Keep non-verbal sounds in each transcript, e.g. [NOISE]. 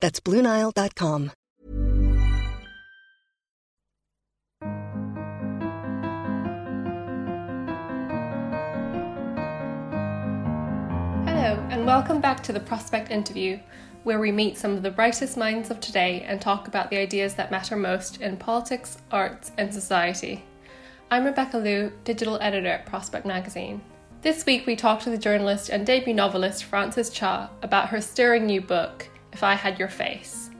That's BlueNile.com. Hello, and welcome back to the Prospect Interview, where we meet some of the brightest minds of today and talk about the ideas that matter most in politics, arts, and society. I'm Rebecca Liu, digital editor at Prospect Magazine. This week we talked to the journalist and debut novelist Frances Cha about her stirring new book, If I Had Your Face.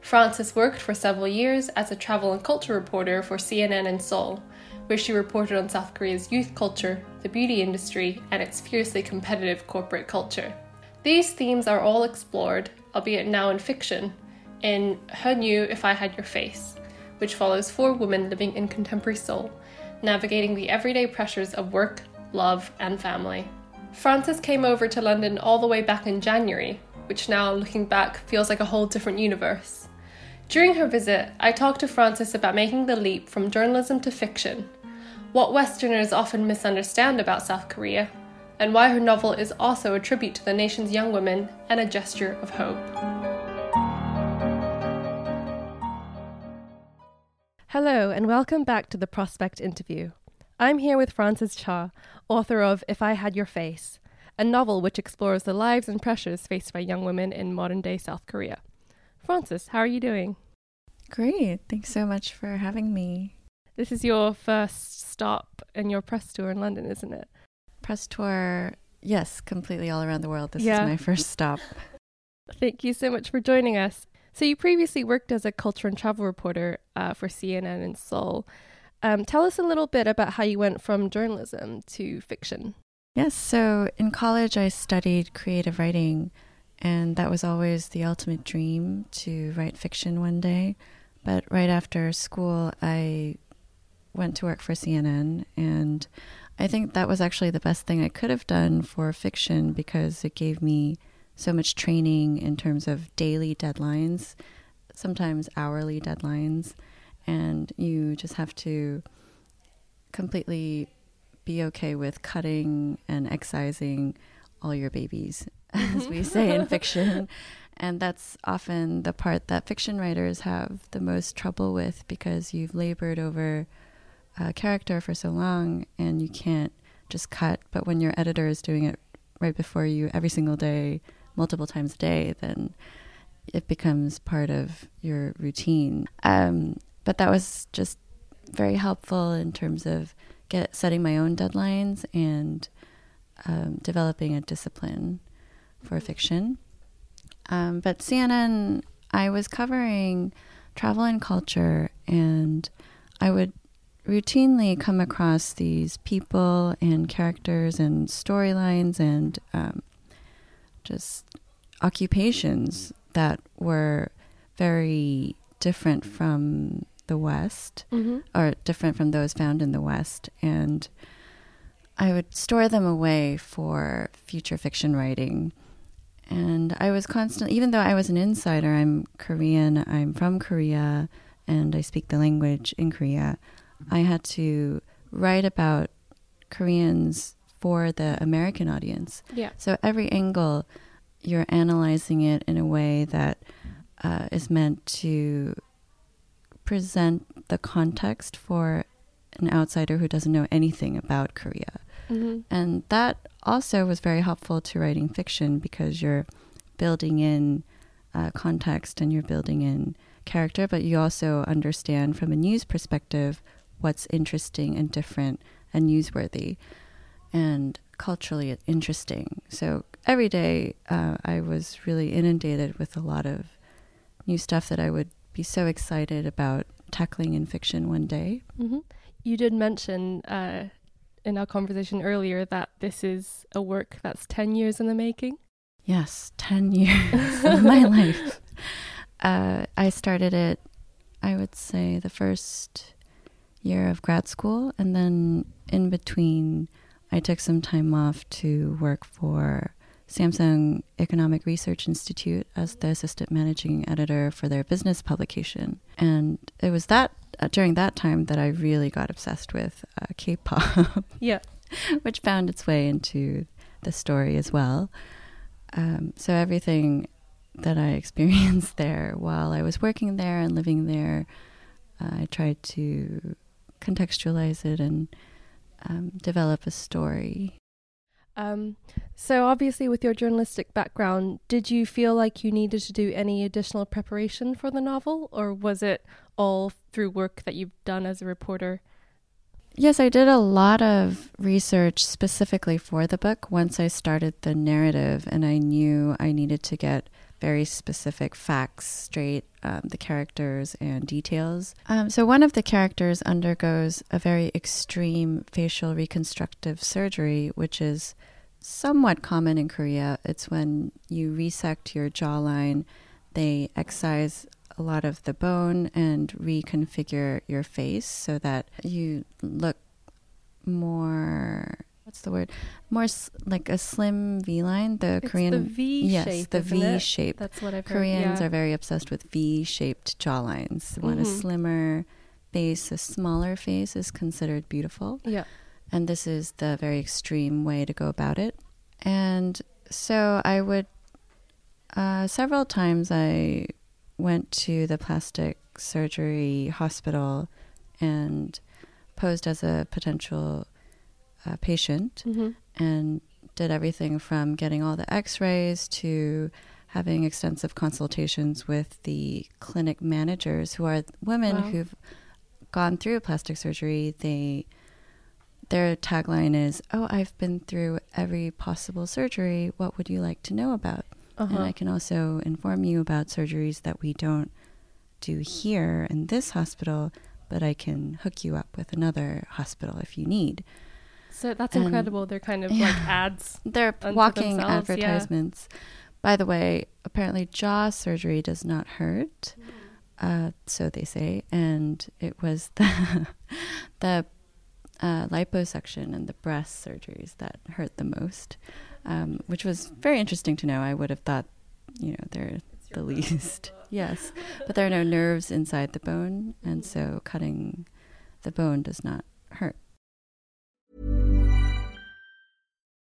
Frances worked for several years as a travel and culture reporter for CNN in Seoul, where she reported on South Korea's youth culture, the beauty industry, and its fiercely competitive corporate culture. These themes are all explored, albeit now in fiction, in her new If I Had Your Face, which follows four women living in contemporary Seoul, navigating the everyday pressures of work, love, and family. Frances came over to London all the way back in January, which now, looking back, feels like a whole different universe. During her visit, I talked to Frances about making the leap from journalism to fiction, what Westerners often misunderstand about South Korea, and why her novel is also a tribute to the nation's young women and a gesture of hope. Hello, and welcome back to the Prospect Interview. I'm here with Frances Cha, author of If I Had Your Face, a novel which explores the lives and pressures faced by young women in modern day South Korea. Frances, how are you doing? Great. Thanks so much for having me. This is your first stop in your press tour in London, isn't it? Press tour, yes, completely all around the world. This Yeah. is my first stop. [LAUGHS] Thank you so much for joining us. So, you previously worked as a culture and travel reporter uh, for CNN in Seoul. Um, tell us a little bit about how you went from journalism to fiction. Yes, so in college I studied creative writing, and that was always the ultimate dream to write fiction one day. But right after school, I went to work for CNN, and I think that was actually the best thing I could have done for fiction because it gave me so much training in terms of daily deadlines, sometimes hourly deadlines, and you just have to completely be okay with cutting and excising all your babies, [LAUGHS] as we say in [LAUGHS] fiction. And that's often the part that fiction writers have the most trouble with because you've labored over a character for so long and you can't just cut. But when your editor is doing it right before you every single day, multiple times a day, then it becomes part of your routine. Um, but that was just very helpful in terms of get setting my own deadlines and um, developing a discipline for fiction. Um, but CNN, I was covering travel and culture, and I would routinely come across these people and characters and storylines and um, just occupations that were very different from the West Mm-hmm. or different from those found in the West. And I would store them away for future fiction writing. And I was constantly, even though I was an insider, I'm Korean, I'm from Korea, and I speak the language in Korea, I had to write about Koreans for the American audience. Yeah. So every angle, you're analyzing it in a way that uh, is meant to present the context for an outsider who doesn't know anything about Korea. Mm-hmm. And that also was very helpful to writing fiction because you're building in uh, context and you're building in character, but you also understand from a news perspective what's interesting and different and newsworthy and culturally interesting. So every day uh, I was really inundated with a lot of new stuff that I would be so excited about tackling in fiction one day. Mm-hmm. You did mention uh, in our conversation earlier that this is a work that's 10 years in the making. Yes, 10 [LAUGHS] years of my life. Uh, I started it, I would say, the first year of grad school. And then in between, I took some time off to work for Samsung Economic Research Institute as the assistant managing editor for their business publication. And it was that uh, during that time that I really got obsessed with uh, K-pop. [LAUGHS] yeah, which found its way into the story as well. Um, so everything that I [LAUGHS] experienced there while I was working there and living there, uh, I tried to contextualize it and um, develop a story. Um, so, obviously, with your journalistic background, did you feel like you needed to do any additional preparation for the novel, or was it all through work that you've done as a reporter? Yes, I did a lot of research specifically for the book once I started the narrative, and I knew I needed to get very specific facts straight, um, the characters and details. Um, so, one of the characters undergoes a very extreme facial reconstructive surgery, which is somewhat common in Korea. It's when you resect your jawline, they excise a lot of the bone and reconfigure your face so that you look more the word more s- like a slim v line the It's korean the V yes shape, the v it? shape That's what I've koreans heard. yeah. are very obsessed with v shaped jawlines They want a Mhm. slimmer face a smaller face is considered beautiful Yeah. and this is the very extreme way to go about it. And so I would, uh, several times I went to the plastic surgery hospital and posed as a potential uh, patient hmm and did everything from getting all the x rays to having extensive consultations with the clinic managers who are women Wow. who've gone through plastic surgery. They their tagline is, "Oh, I've been through every possible surgery. What would you like to know about?" Uh-huh. And I can also inform you about surgeries that we don't do here in this hospital, but I can hook you up with another hospital if you need. So that's And- incredible. They're kind of like ads. [LAUGHS] They're walking themselves, yeah. advertisements. By the way, apparently jaw surgery does not hurt, uh, so they say, and it was [LAUGHS] the the uh, liposuction and the breast surgeries that hurt the most, um, which was very interesting to know. I would have thought, you know, they're the least. [LAUGHS] yes, but there are no nerves inside the bone, and so cutting the bone does not hurt.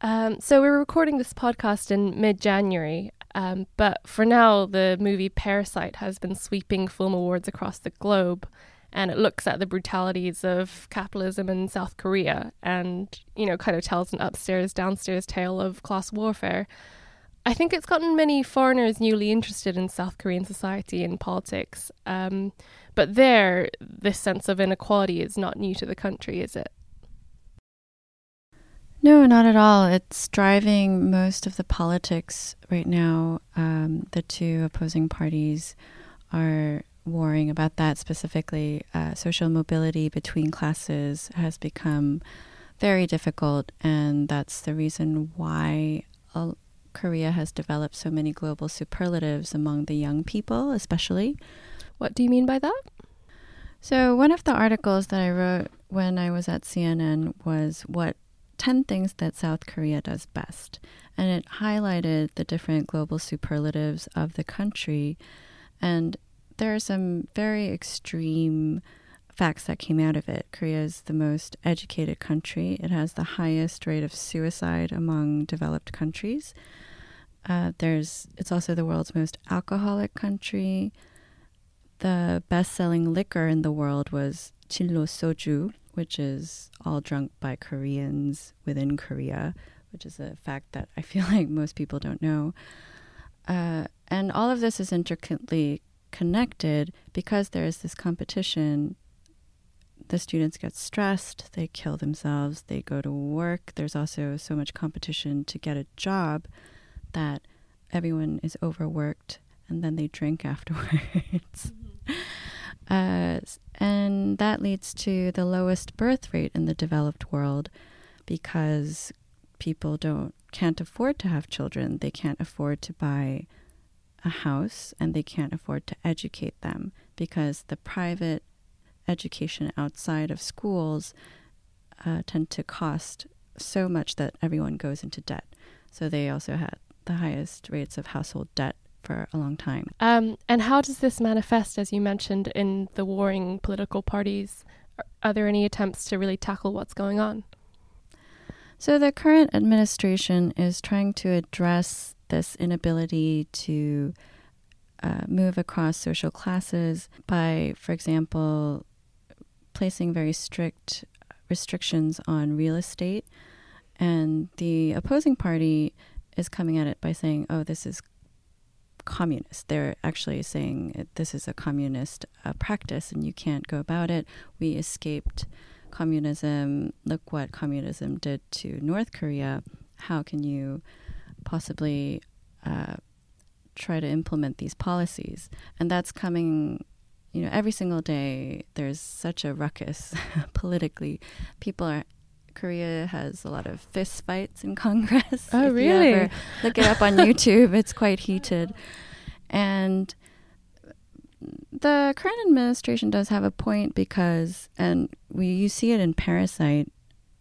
Um, so we're recording this podcast in mid-January, um, but for now, the movie Parasite has been sweeping film awards across the globe, and it looks at the brutalities of capitalism in South Korea, and you know, kind of tells an upstairs downstairs tale of class warfare. I think it's gotten many foreigners newly interested in South Korean society and politics, um, but there, this sense of inequality is not new to the country, is it? No, not at all. It's driving most of the politics right now. Um, the two opposing parties are warring about that specifically. Uh, social mobility between classes has become very difficult, and that's the reason why uh, Korea has developed so many global superlatives among the young people, especially. What do you mean by that? So, one of the articles that I wrote when I was at CNN was what 10 things that South Korea does best. And it highlighted the different global superlatives of the country. And there are some very extreme facts that came out of it. Korea is the most educated country, it has the highest rate of suicide among developed countries. Uh, there's it's also the world's most alcoholic country. The best-selling liquor in the world was Jinro Soju, which is all drunk by Koreans within Korea, which is a fact that I feel [LAUGHS] like most people don't know. Uh, and all of this is intricately connected because there is this competition. The students get stressed, they kill themselves, they go to work. There's also so much competition to get a job that everyone is overworked and then they drink [LAUGHS] afterwards. Uh, and that leads to the lowest birth rate in the developed world because people don't can't afford to have children. They can't afford to buy a house and they can't afford to educate them because the private education outside of schools uh, tend to cost so much that everyone goes into debt. So they also had the highest rates of household debt for a long time. Um, and how does this manifest, as you mentioned, in the warring political parties? Are there any attempts to really tackle what's going on? So, the current administration is trying to address this inability to uh, move across social classes by, for example, placing very strict restrictions on real estate. And the opposing party is coming at it by saying, oh, this is communist. They're actually saying this is a communist uh, practice and you can't go about it. We escaped communism. Look what communism did to North Korea. How can you possibly uh, try to implement these policies? And that's coming. You know, every single day there's such a ruckus [LAUGHS] politically. People are Korea has a lot of fist fights in [LAUGHS] Congress. Oh, really? look it up on [LAUGHS] YouTube. It's quite heated. And the current administration does have a point because, and we you see it in Parasite,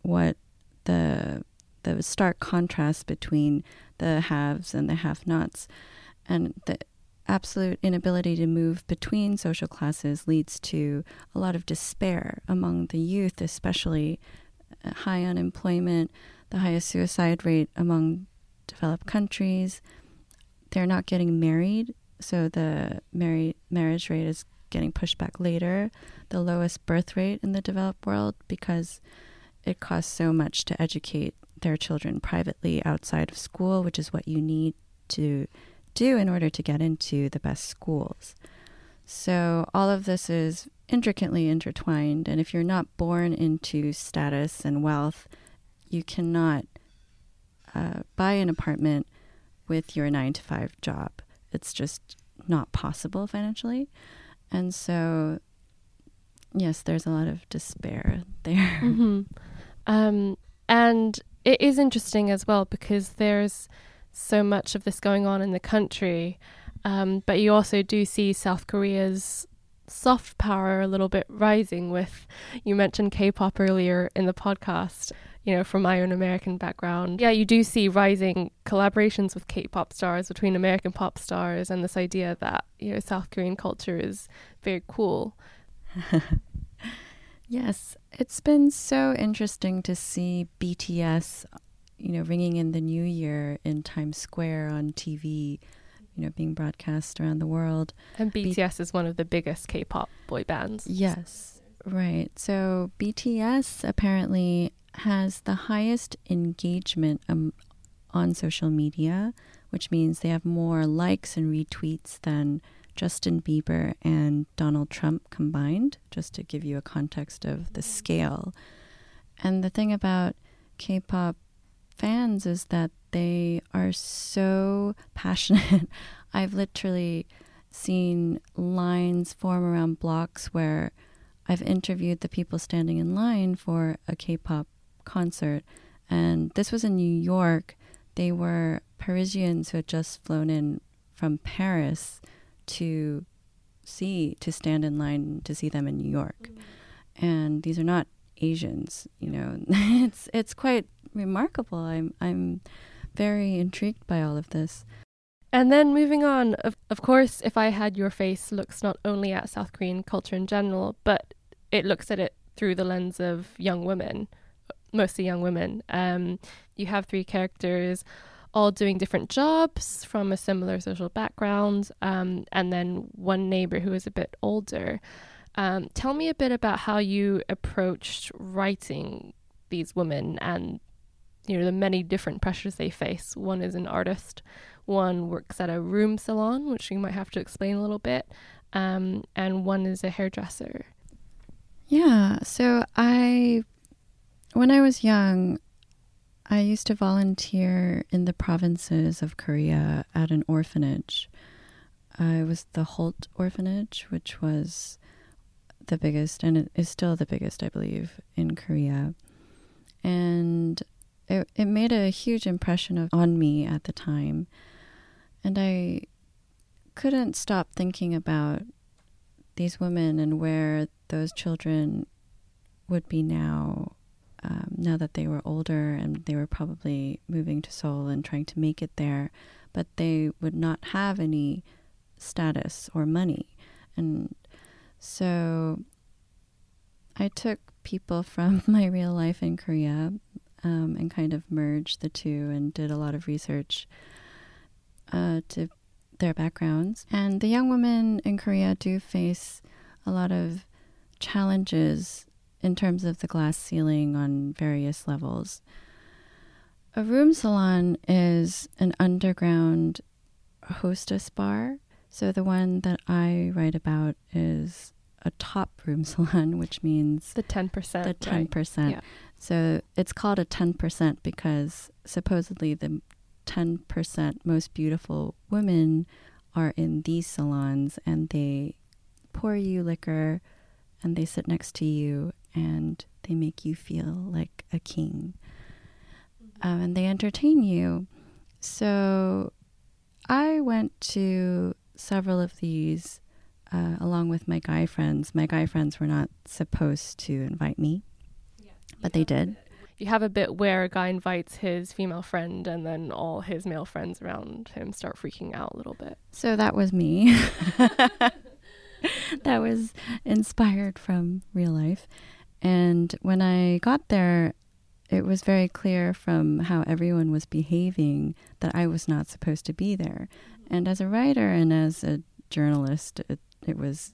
what the the stark contrast between the haves and the have-nots, and the absolute inability to move between social classes leads to a lot of despair among the youth, especially high unemployment, the highest suicide rate among developed countries. They're not getting married, so the married marriage rate is getting pushed back later. The lowest birth rate in the developed world because it costs so much to educate their children privately outside of school, which is what you need to do in order to get into the best schools. So all of this is intricately intertwined. And if you're not born into status and wealth, you cannot uh, buy an apartment with your nine to five job. It's just not possible financially. And so, yes, there's a lot of despair [LAUGHS] there. Mm-hmm. Um, and it is interesting as well because there's so much of this going on in the country. Um, but you also do see South Korea's soft power a little bit rising with you mentioned K-pop earlier in the podcast you know from my own American background. Yeah you do see rising collaborations with K-pop stars between American pop stars and this idea that you know South Korean culture is very cool. [LAUGHS] Yes it's been so interesting to see BTS you know, ringing in the new year in Times Square on TV, you know, being broadcast around the world. And BTS is one of the biggest K pop boy bands. Yes, right. So BTS apparently has the highest engagement um, on social media, which means they have more likes and retweets than Justin Bieber and Donald Trump combined, just to give you a context of the scale. And the thing about K pop fans is that they are so passionate. [LAUGHS] I've literally seen lines form around blocks where I've interviewed the people standing in line for a K pop concert. And this was in New York. They were Parisians who had just flown in from Paris to see, to stand in line to see them in New York. Mm. And these are not Asians, you know. [LAUGHS] it's it's quite remarkable. I'm I'm very intrigued by all of this. And then moving on, of, of course, if I had your face looks not only at South Korean culture in general, but it looks at it through the lens of young women, mostly young women. Um, you have three characters, all doing different jobs from a similar social background, um, and then one neighbor who is a bit older. Um, tell me a bit about how you approached writing these women and you know the many different pressures they face. One is an artist, one works at a room salon, which you might have to explain a little bit, um, and one is a hairdresser. Yeah, so I, when I was young, I used to volunteer in the provinces of Korea at an orphanage. Uh, it was the Holt Orphanage, which was the biggest, and it is still the biggest, I believe, in Korea. And it, it made a huge impression of, on me at the time. And I couldn't stop thinking about these women and where those children would be now, um, now that they were older and they were probably moving to Seoul and trying to make it there, but they would not have any status or money. And so I took people [LAUGHS] from my real life in Korea um, and kind of merged the two and did a lot of research uh, to their backgrounds. And the young women in Korea do face a lot of challenges in terms of the glass ceiling on various levels. A room salon is an underground hostess bar so the one that I write about is a top room [LAUGHS] salon, which means the 10%. The 10%. Right. Yeah. So it's called a 10% because supposedly the 10% most beautiful women are in these salons and they pour you liquor and they sit next to you and they make you feel like a king. Mm-hmm. Um, and they entertain you. So I went to several of these uh, along with my guy friends. My guy friends were not supposed to invite me, yeah. but they did. You have a bit where a guy invites his female friend, and then all his male friends around him start freaking out a little bit. So that was me. [LAUGHS] that was inspired from real life. And when I got there, it was very clear from how everyone was behaving that I was not supposed to be there. And as a writer and as a journalist, it, it was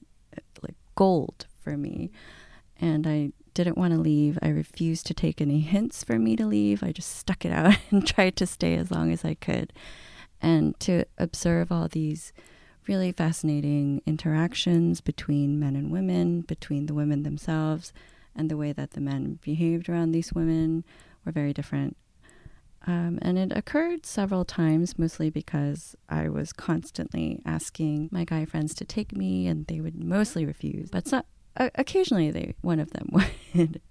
like gold for me. And I didn't want to leave. I refused to take any hints for me to leave. I just stuck it out [LAUGHS] and tried to stay as long as I could. And to observe all these really fascinating interactions between men and women, between the women themselves, and the way that the men behaved around these women were very different. Um, and it occurred several times, mostly because I was constantly asking my guy friends to take me, and they would mostly refuse. But so, occasionally, they one of them [LAUGHS] would,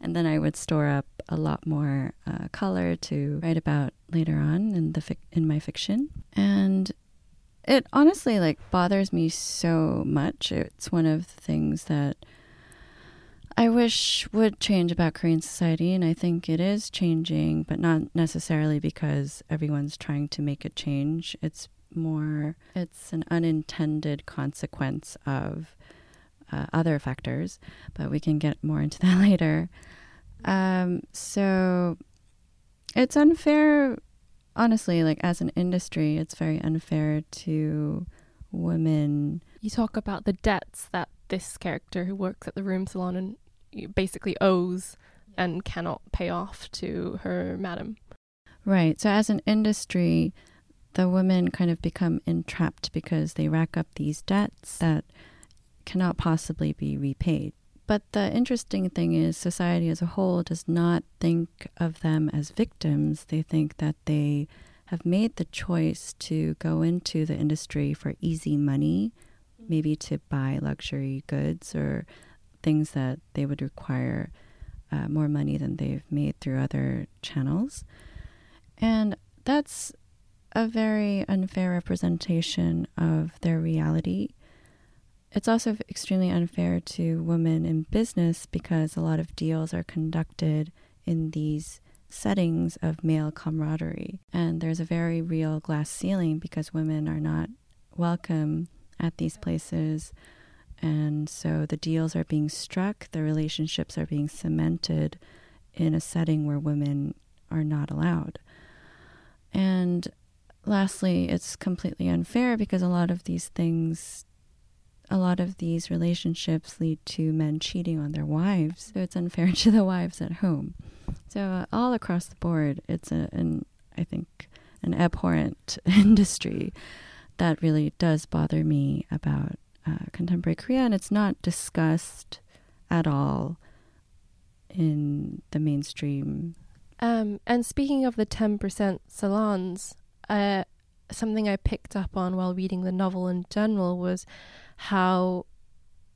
and then I would store up a lot more uh, color to write about later on in the fic- in my fiction. And it honestly like bothers me so much. It's one of the things that I wish would change about Korean society, and I think it is changing, but not necessarily because everyone's trying to make a change. It's more, it's an unintended consequence of uh, other factors, but we can get more into [LAUGHS] that later. Um, so it's unfair honestly like as an industry it's very unfair to women You talk about the debts that this character who works at the room salon and basically owes and cannot pay off to her madam. right so as an industry the women kind of become entrapped because they rack up these debts that cannot possibly be repaid but the interesting thing is society as a whole does not think of them as victims they think that they have made the choice to go into the industry for easy money maybe to buy luxury goods or things that they would require uh, more money than they've made through other channels. And that's a very unfair representation of their reality. It's also extremely unfair to women in business because a lot of deals are conducted in these settings of male camaraderie. And there's a very real glass ceiling because women are not welcome at these places. And so the deals are being struck, the relationships are being cemented in a setting where women are not allowed. And lastly, it's completely unfair because a lot of these things, a lot of these relationships lead to men cheating on their wives. So it's unfair [LAUGHS] to the wives at home. So uh, all across the board, it's a, an I think an abhorrent [LAUGHS] industry that really does bother me about uh, contemporary Korea, and it's not discussed at all in the mainstream. Um, and speaking of the 10% salons, uh, something I picked up on while reading the novel in general was how,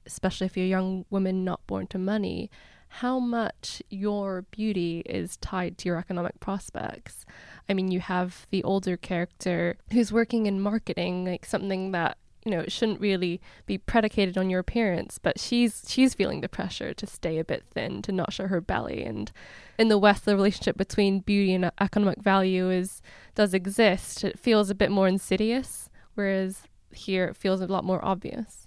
especially if you're a young woman not born to money, how much your beauty is tied to your economic prospects. I mean, you have the older character who's working in marketing, like something that you know it shouldn't really be predicated on your appearance, but she's she's feeling the pressure to stay a bit thin, to not show her belly. And in the West, the relationship between beauty and economic value is does exist. It feels a bit more insidious, whereas here it feels a lot more obvious.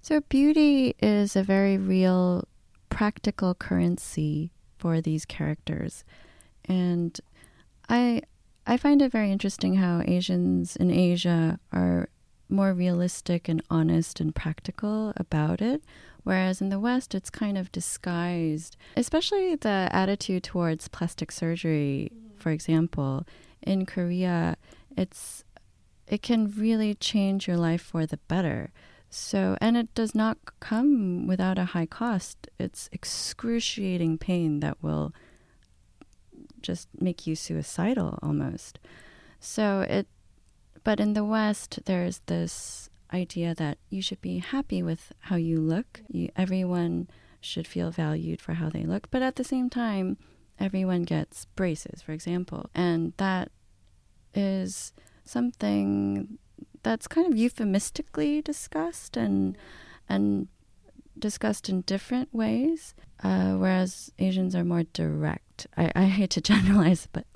So beauty is a very real practical currency for these characters. And I I find it very interesting how Asians in Asia are more realistic and honest and practical about it. Whereas in the West, it's kind of disguised, especially the attitude towards plastic surgery, for example. In Korea, it's it can really change your life for the better. So, and it does not come without a high cost. It's excruciating pain that will just make you suicidal almost. So, it, but in the West, there's this idea that you should be happy with how you look. You, everyone should feel valued for how they look. But at the same time, everyone gets braces, for example. And that is something that's kind of euphemistically discussed and and discussed in different ways, uh, whereas Asians are more direct. I, I hate to [LAUGHS] generalize, but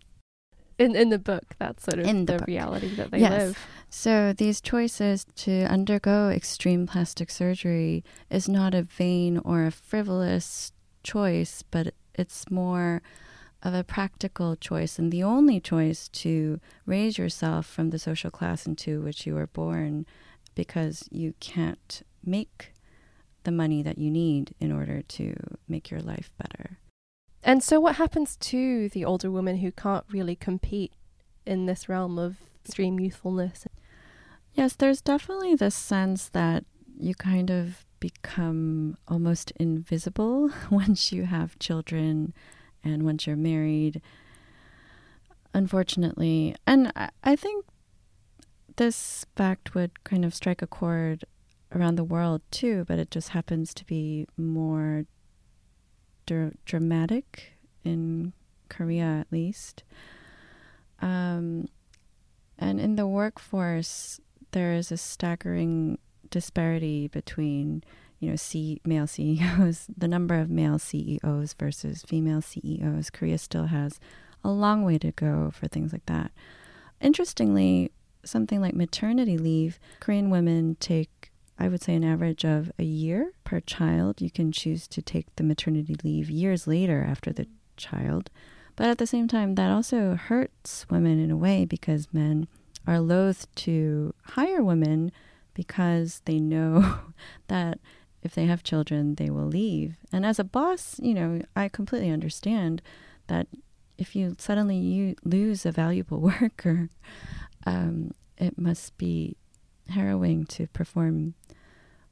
in in the book, that's sort of In the the, reality that they Yes. live. So these choices to undergo extreme plastic surgery is not a vain or a frivolous choice, but it's more of a practical choice and the only choice to raise yourself from the social class into which you were born because you can't make the money that you need in order to make your life better. And so, what happens to the older woman who can't really compete in this realm of extreme youthfulness? Yes, there's definitely this sense that you kind of become almost invisible [LAUGHS] once you have children and once you're married. Unfortunately, and I, think this fact would kind of strike a chord around the world too, but it just happens to be more dr- dramatic in Korea, at least. Um, and in the workforce, there is a staggering disparity between, you know, C- male CEOs, [LAUGHS] the number of male CEOs versus female CEOs. Korea still has a long way to go for things like that. Interestingly, something like maternity leave, Korean women take, I would say, an average of a year per child. You can choose to take the maternity leave years later after the child. But at the same time, that also hurts women in a way because men are loath to hire women because they know [LAUGHS] that if they have children, they will leave. And as a boss, you know, I completely understand that if you suddenly you lose a valuable [LAUGHS] worker, um, it must be harrowing to perform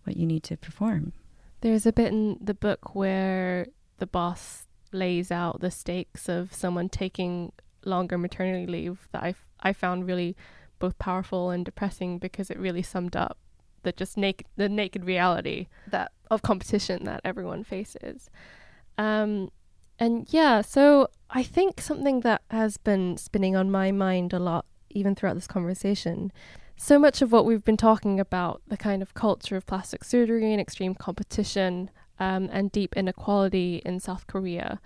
what you need to perform. There's a bit in the book where the boss lays out the stakes of someone taking longer maternity leave that I, I found really both powerful and depressing because it really summed up the just naked the naked reality that of competition that everyone faces. Um, and yeah, so I think something that has been spinning on my mind a lot, even throughout this conversation, so much of what we've been talking about, the kind of culture of plastic surgery and extreme competition um, and deep inequality in South Korea.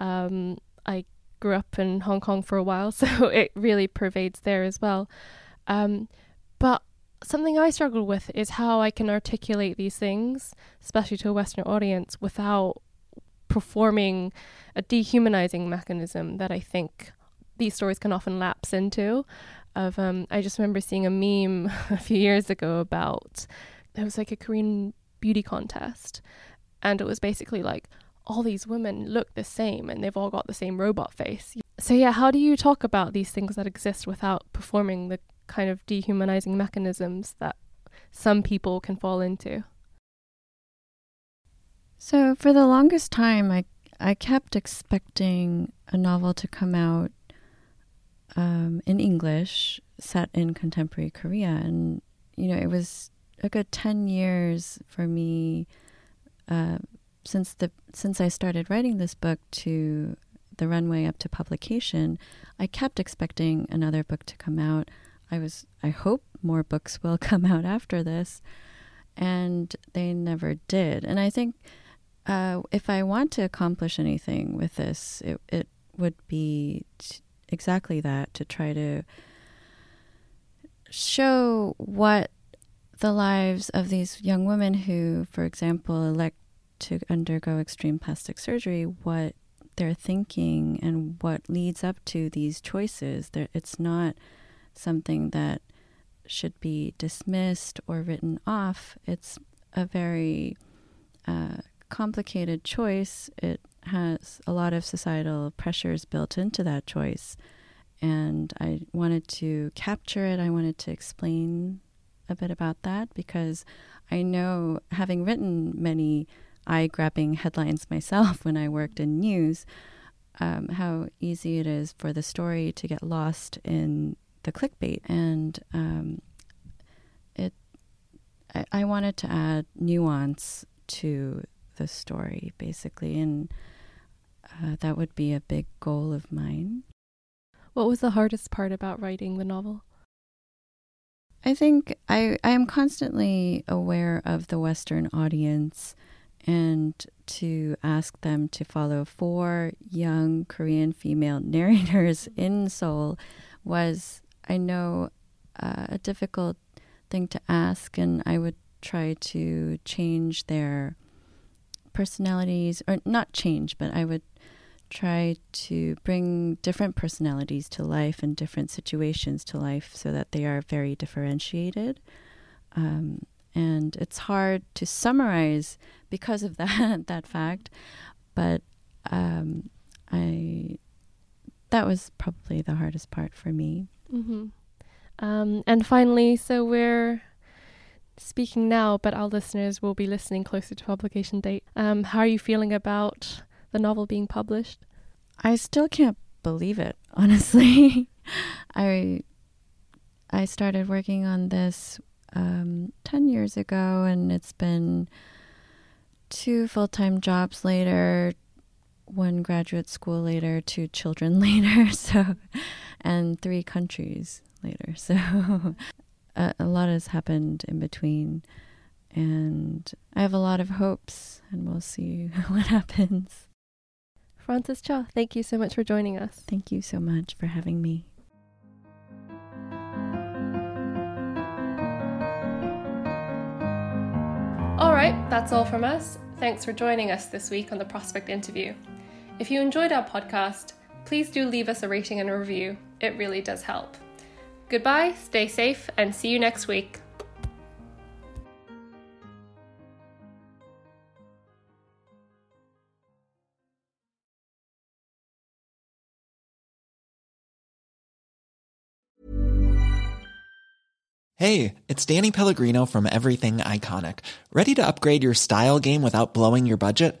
Um, I grew up in Hong Kong for a while, [LAUGHS] so it really pervades there as well. Um, but something I struggle with is how I can articulate these things, especially to a Western audience, without performing a dehumanizing mechanism that I think these stories can often lapse into. Of um, I just remember seeing a meme [LAUGHS] a few years ago about it was like a Korean beauty contest, and it was basically like all these women look the same and they've all got the same robot face. So yeah, how do you talk about these things that exist without performing the kind of dehumanizing mechanisms that some people can fall into? So for the longest time, I I kept expecting a novel to come out um, in English, set in contemporary Korea, and you know it was a good ten years for me uh, since the since I started writing this book to the runway up to publication. I kept expecting another book to come out. I was I hope more books [LAUGHS] will come out after this, and they never did. And I think uh, if I want to accomplish anything with this, it it would be t- exactly that to try to show what the lives of these young women who, for example, elect to undergo extreme plastic surgery, what they're thinking and what leads up to these choices. It's not something that should be dismissed or written off. It's a very uh, complicated choice. It has a lot of societal pressures built into that choice. And I wanted to capture it. I wanted to explain a bit about that because I know, having written many eye grabbing headlines [LAUGHS] myself when I worked in news, um, how easy it is for the story to get lost in the clickbait. And um, it, I, I wanted to add nuance to the story, basically, and uh, that would be a big goal of mine. What was the hardest part about writing the novel? I think I, I am constantly aware of the Western audience and to ask them to follow four young Korean female [LAUGHS] narrators in Seoul was, I know, uh, a difficult thing to ask, and I would try to change their personalities, or not change, but I would try to bring different personalities to life and different situations to life so that they are very differentiated. Um, and it's hard to summarize because of [LAUGHS] that that fact, but um, I that was probably the hardest part for me. Mm-hmm. Um, and finally, so we're speaking now, but our listeners will be listening closer to publication date. Um, how are you feeling about the novel being published? I still can't believe it, [LAUGHS] honestly. I I started working on this um, 10 years ago, and it's been two full time jobs later, one graduate school later, two children [LAUGHS] later, so, and three countries later. So, [LAUGHS] a, a lot has happened in between. And I have a lot of hopes, and we'll see [LAUGHS] what happens. Frances Cha, thank you so much for joining us. Thank you so much for having me. All right, that's all from us. Thanks for joining us this week on the Prospect interview. If you enjoyed our podcast, please do leave us a rating and a review. It really does help. Goodbye, stay safe, and see you next week. Hey, it's Danny Pellegrino from Everything Iconic. Ready to upgrade your style game without blowing your budget?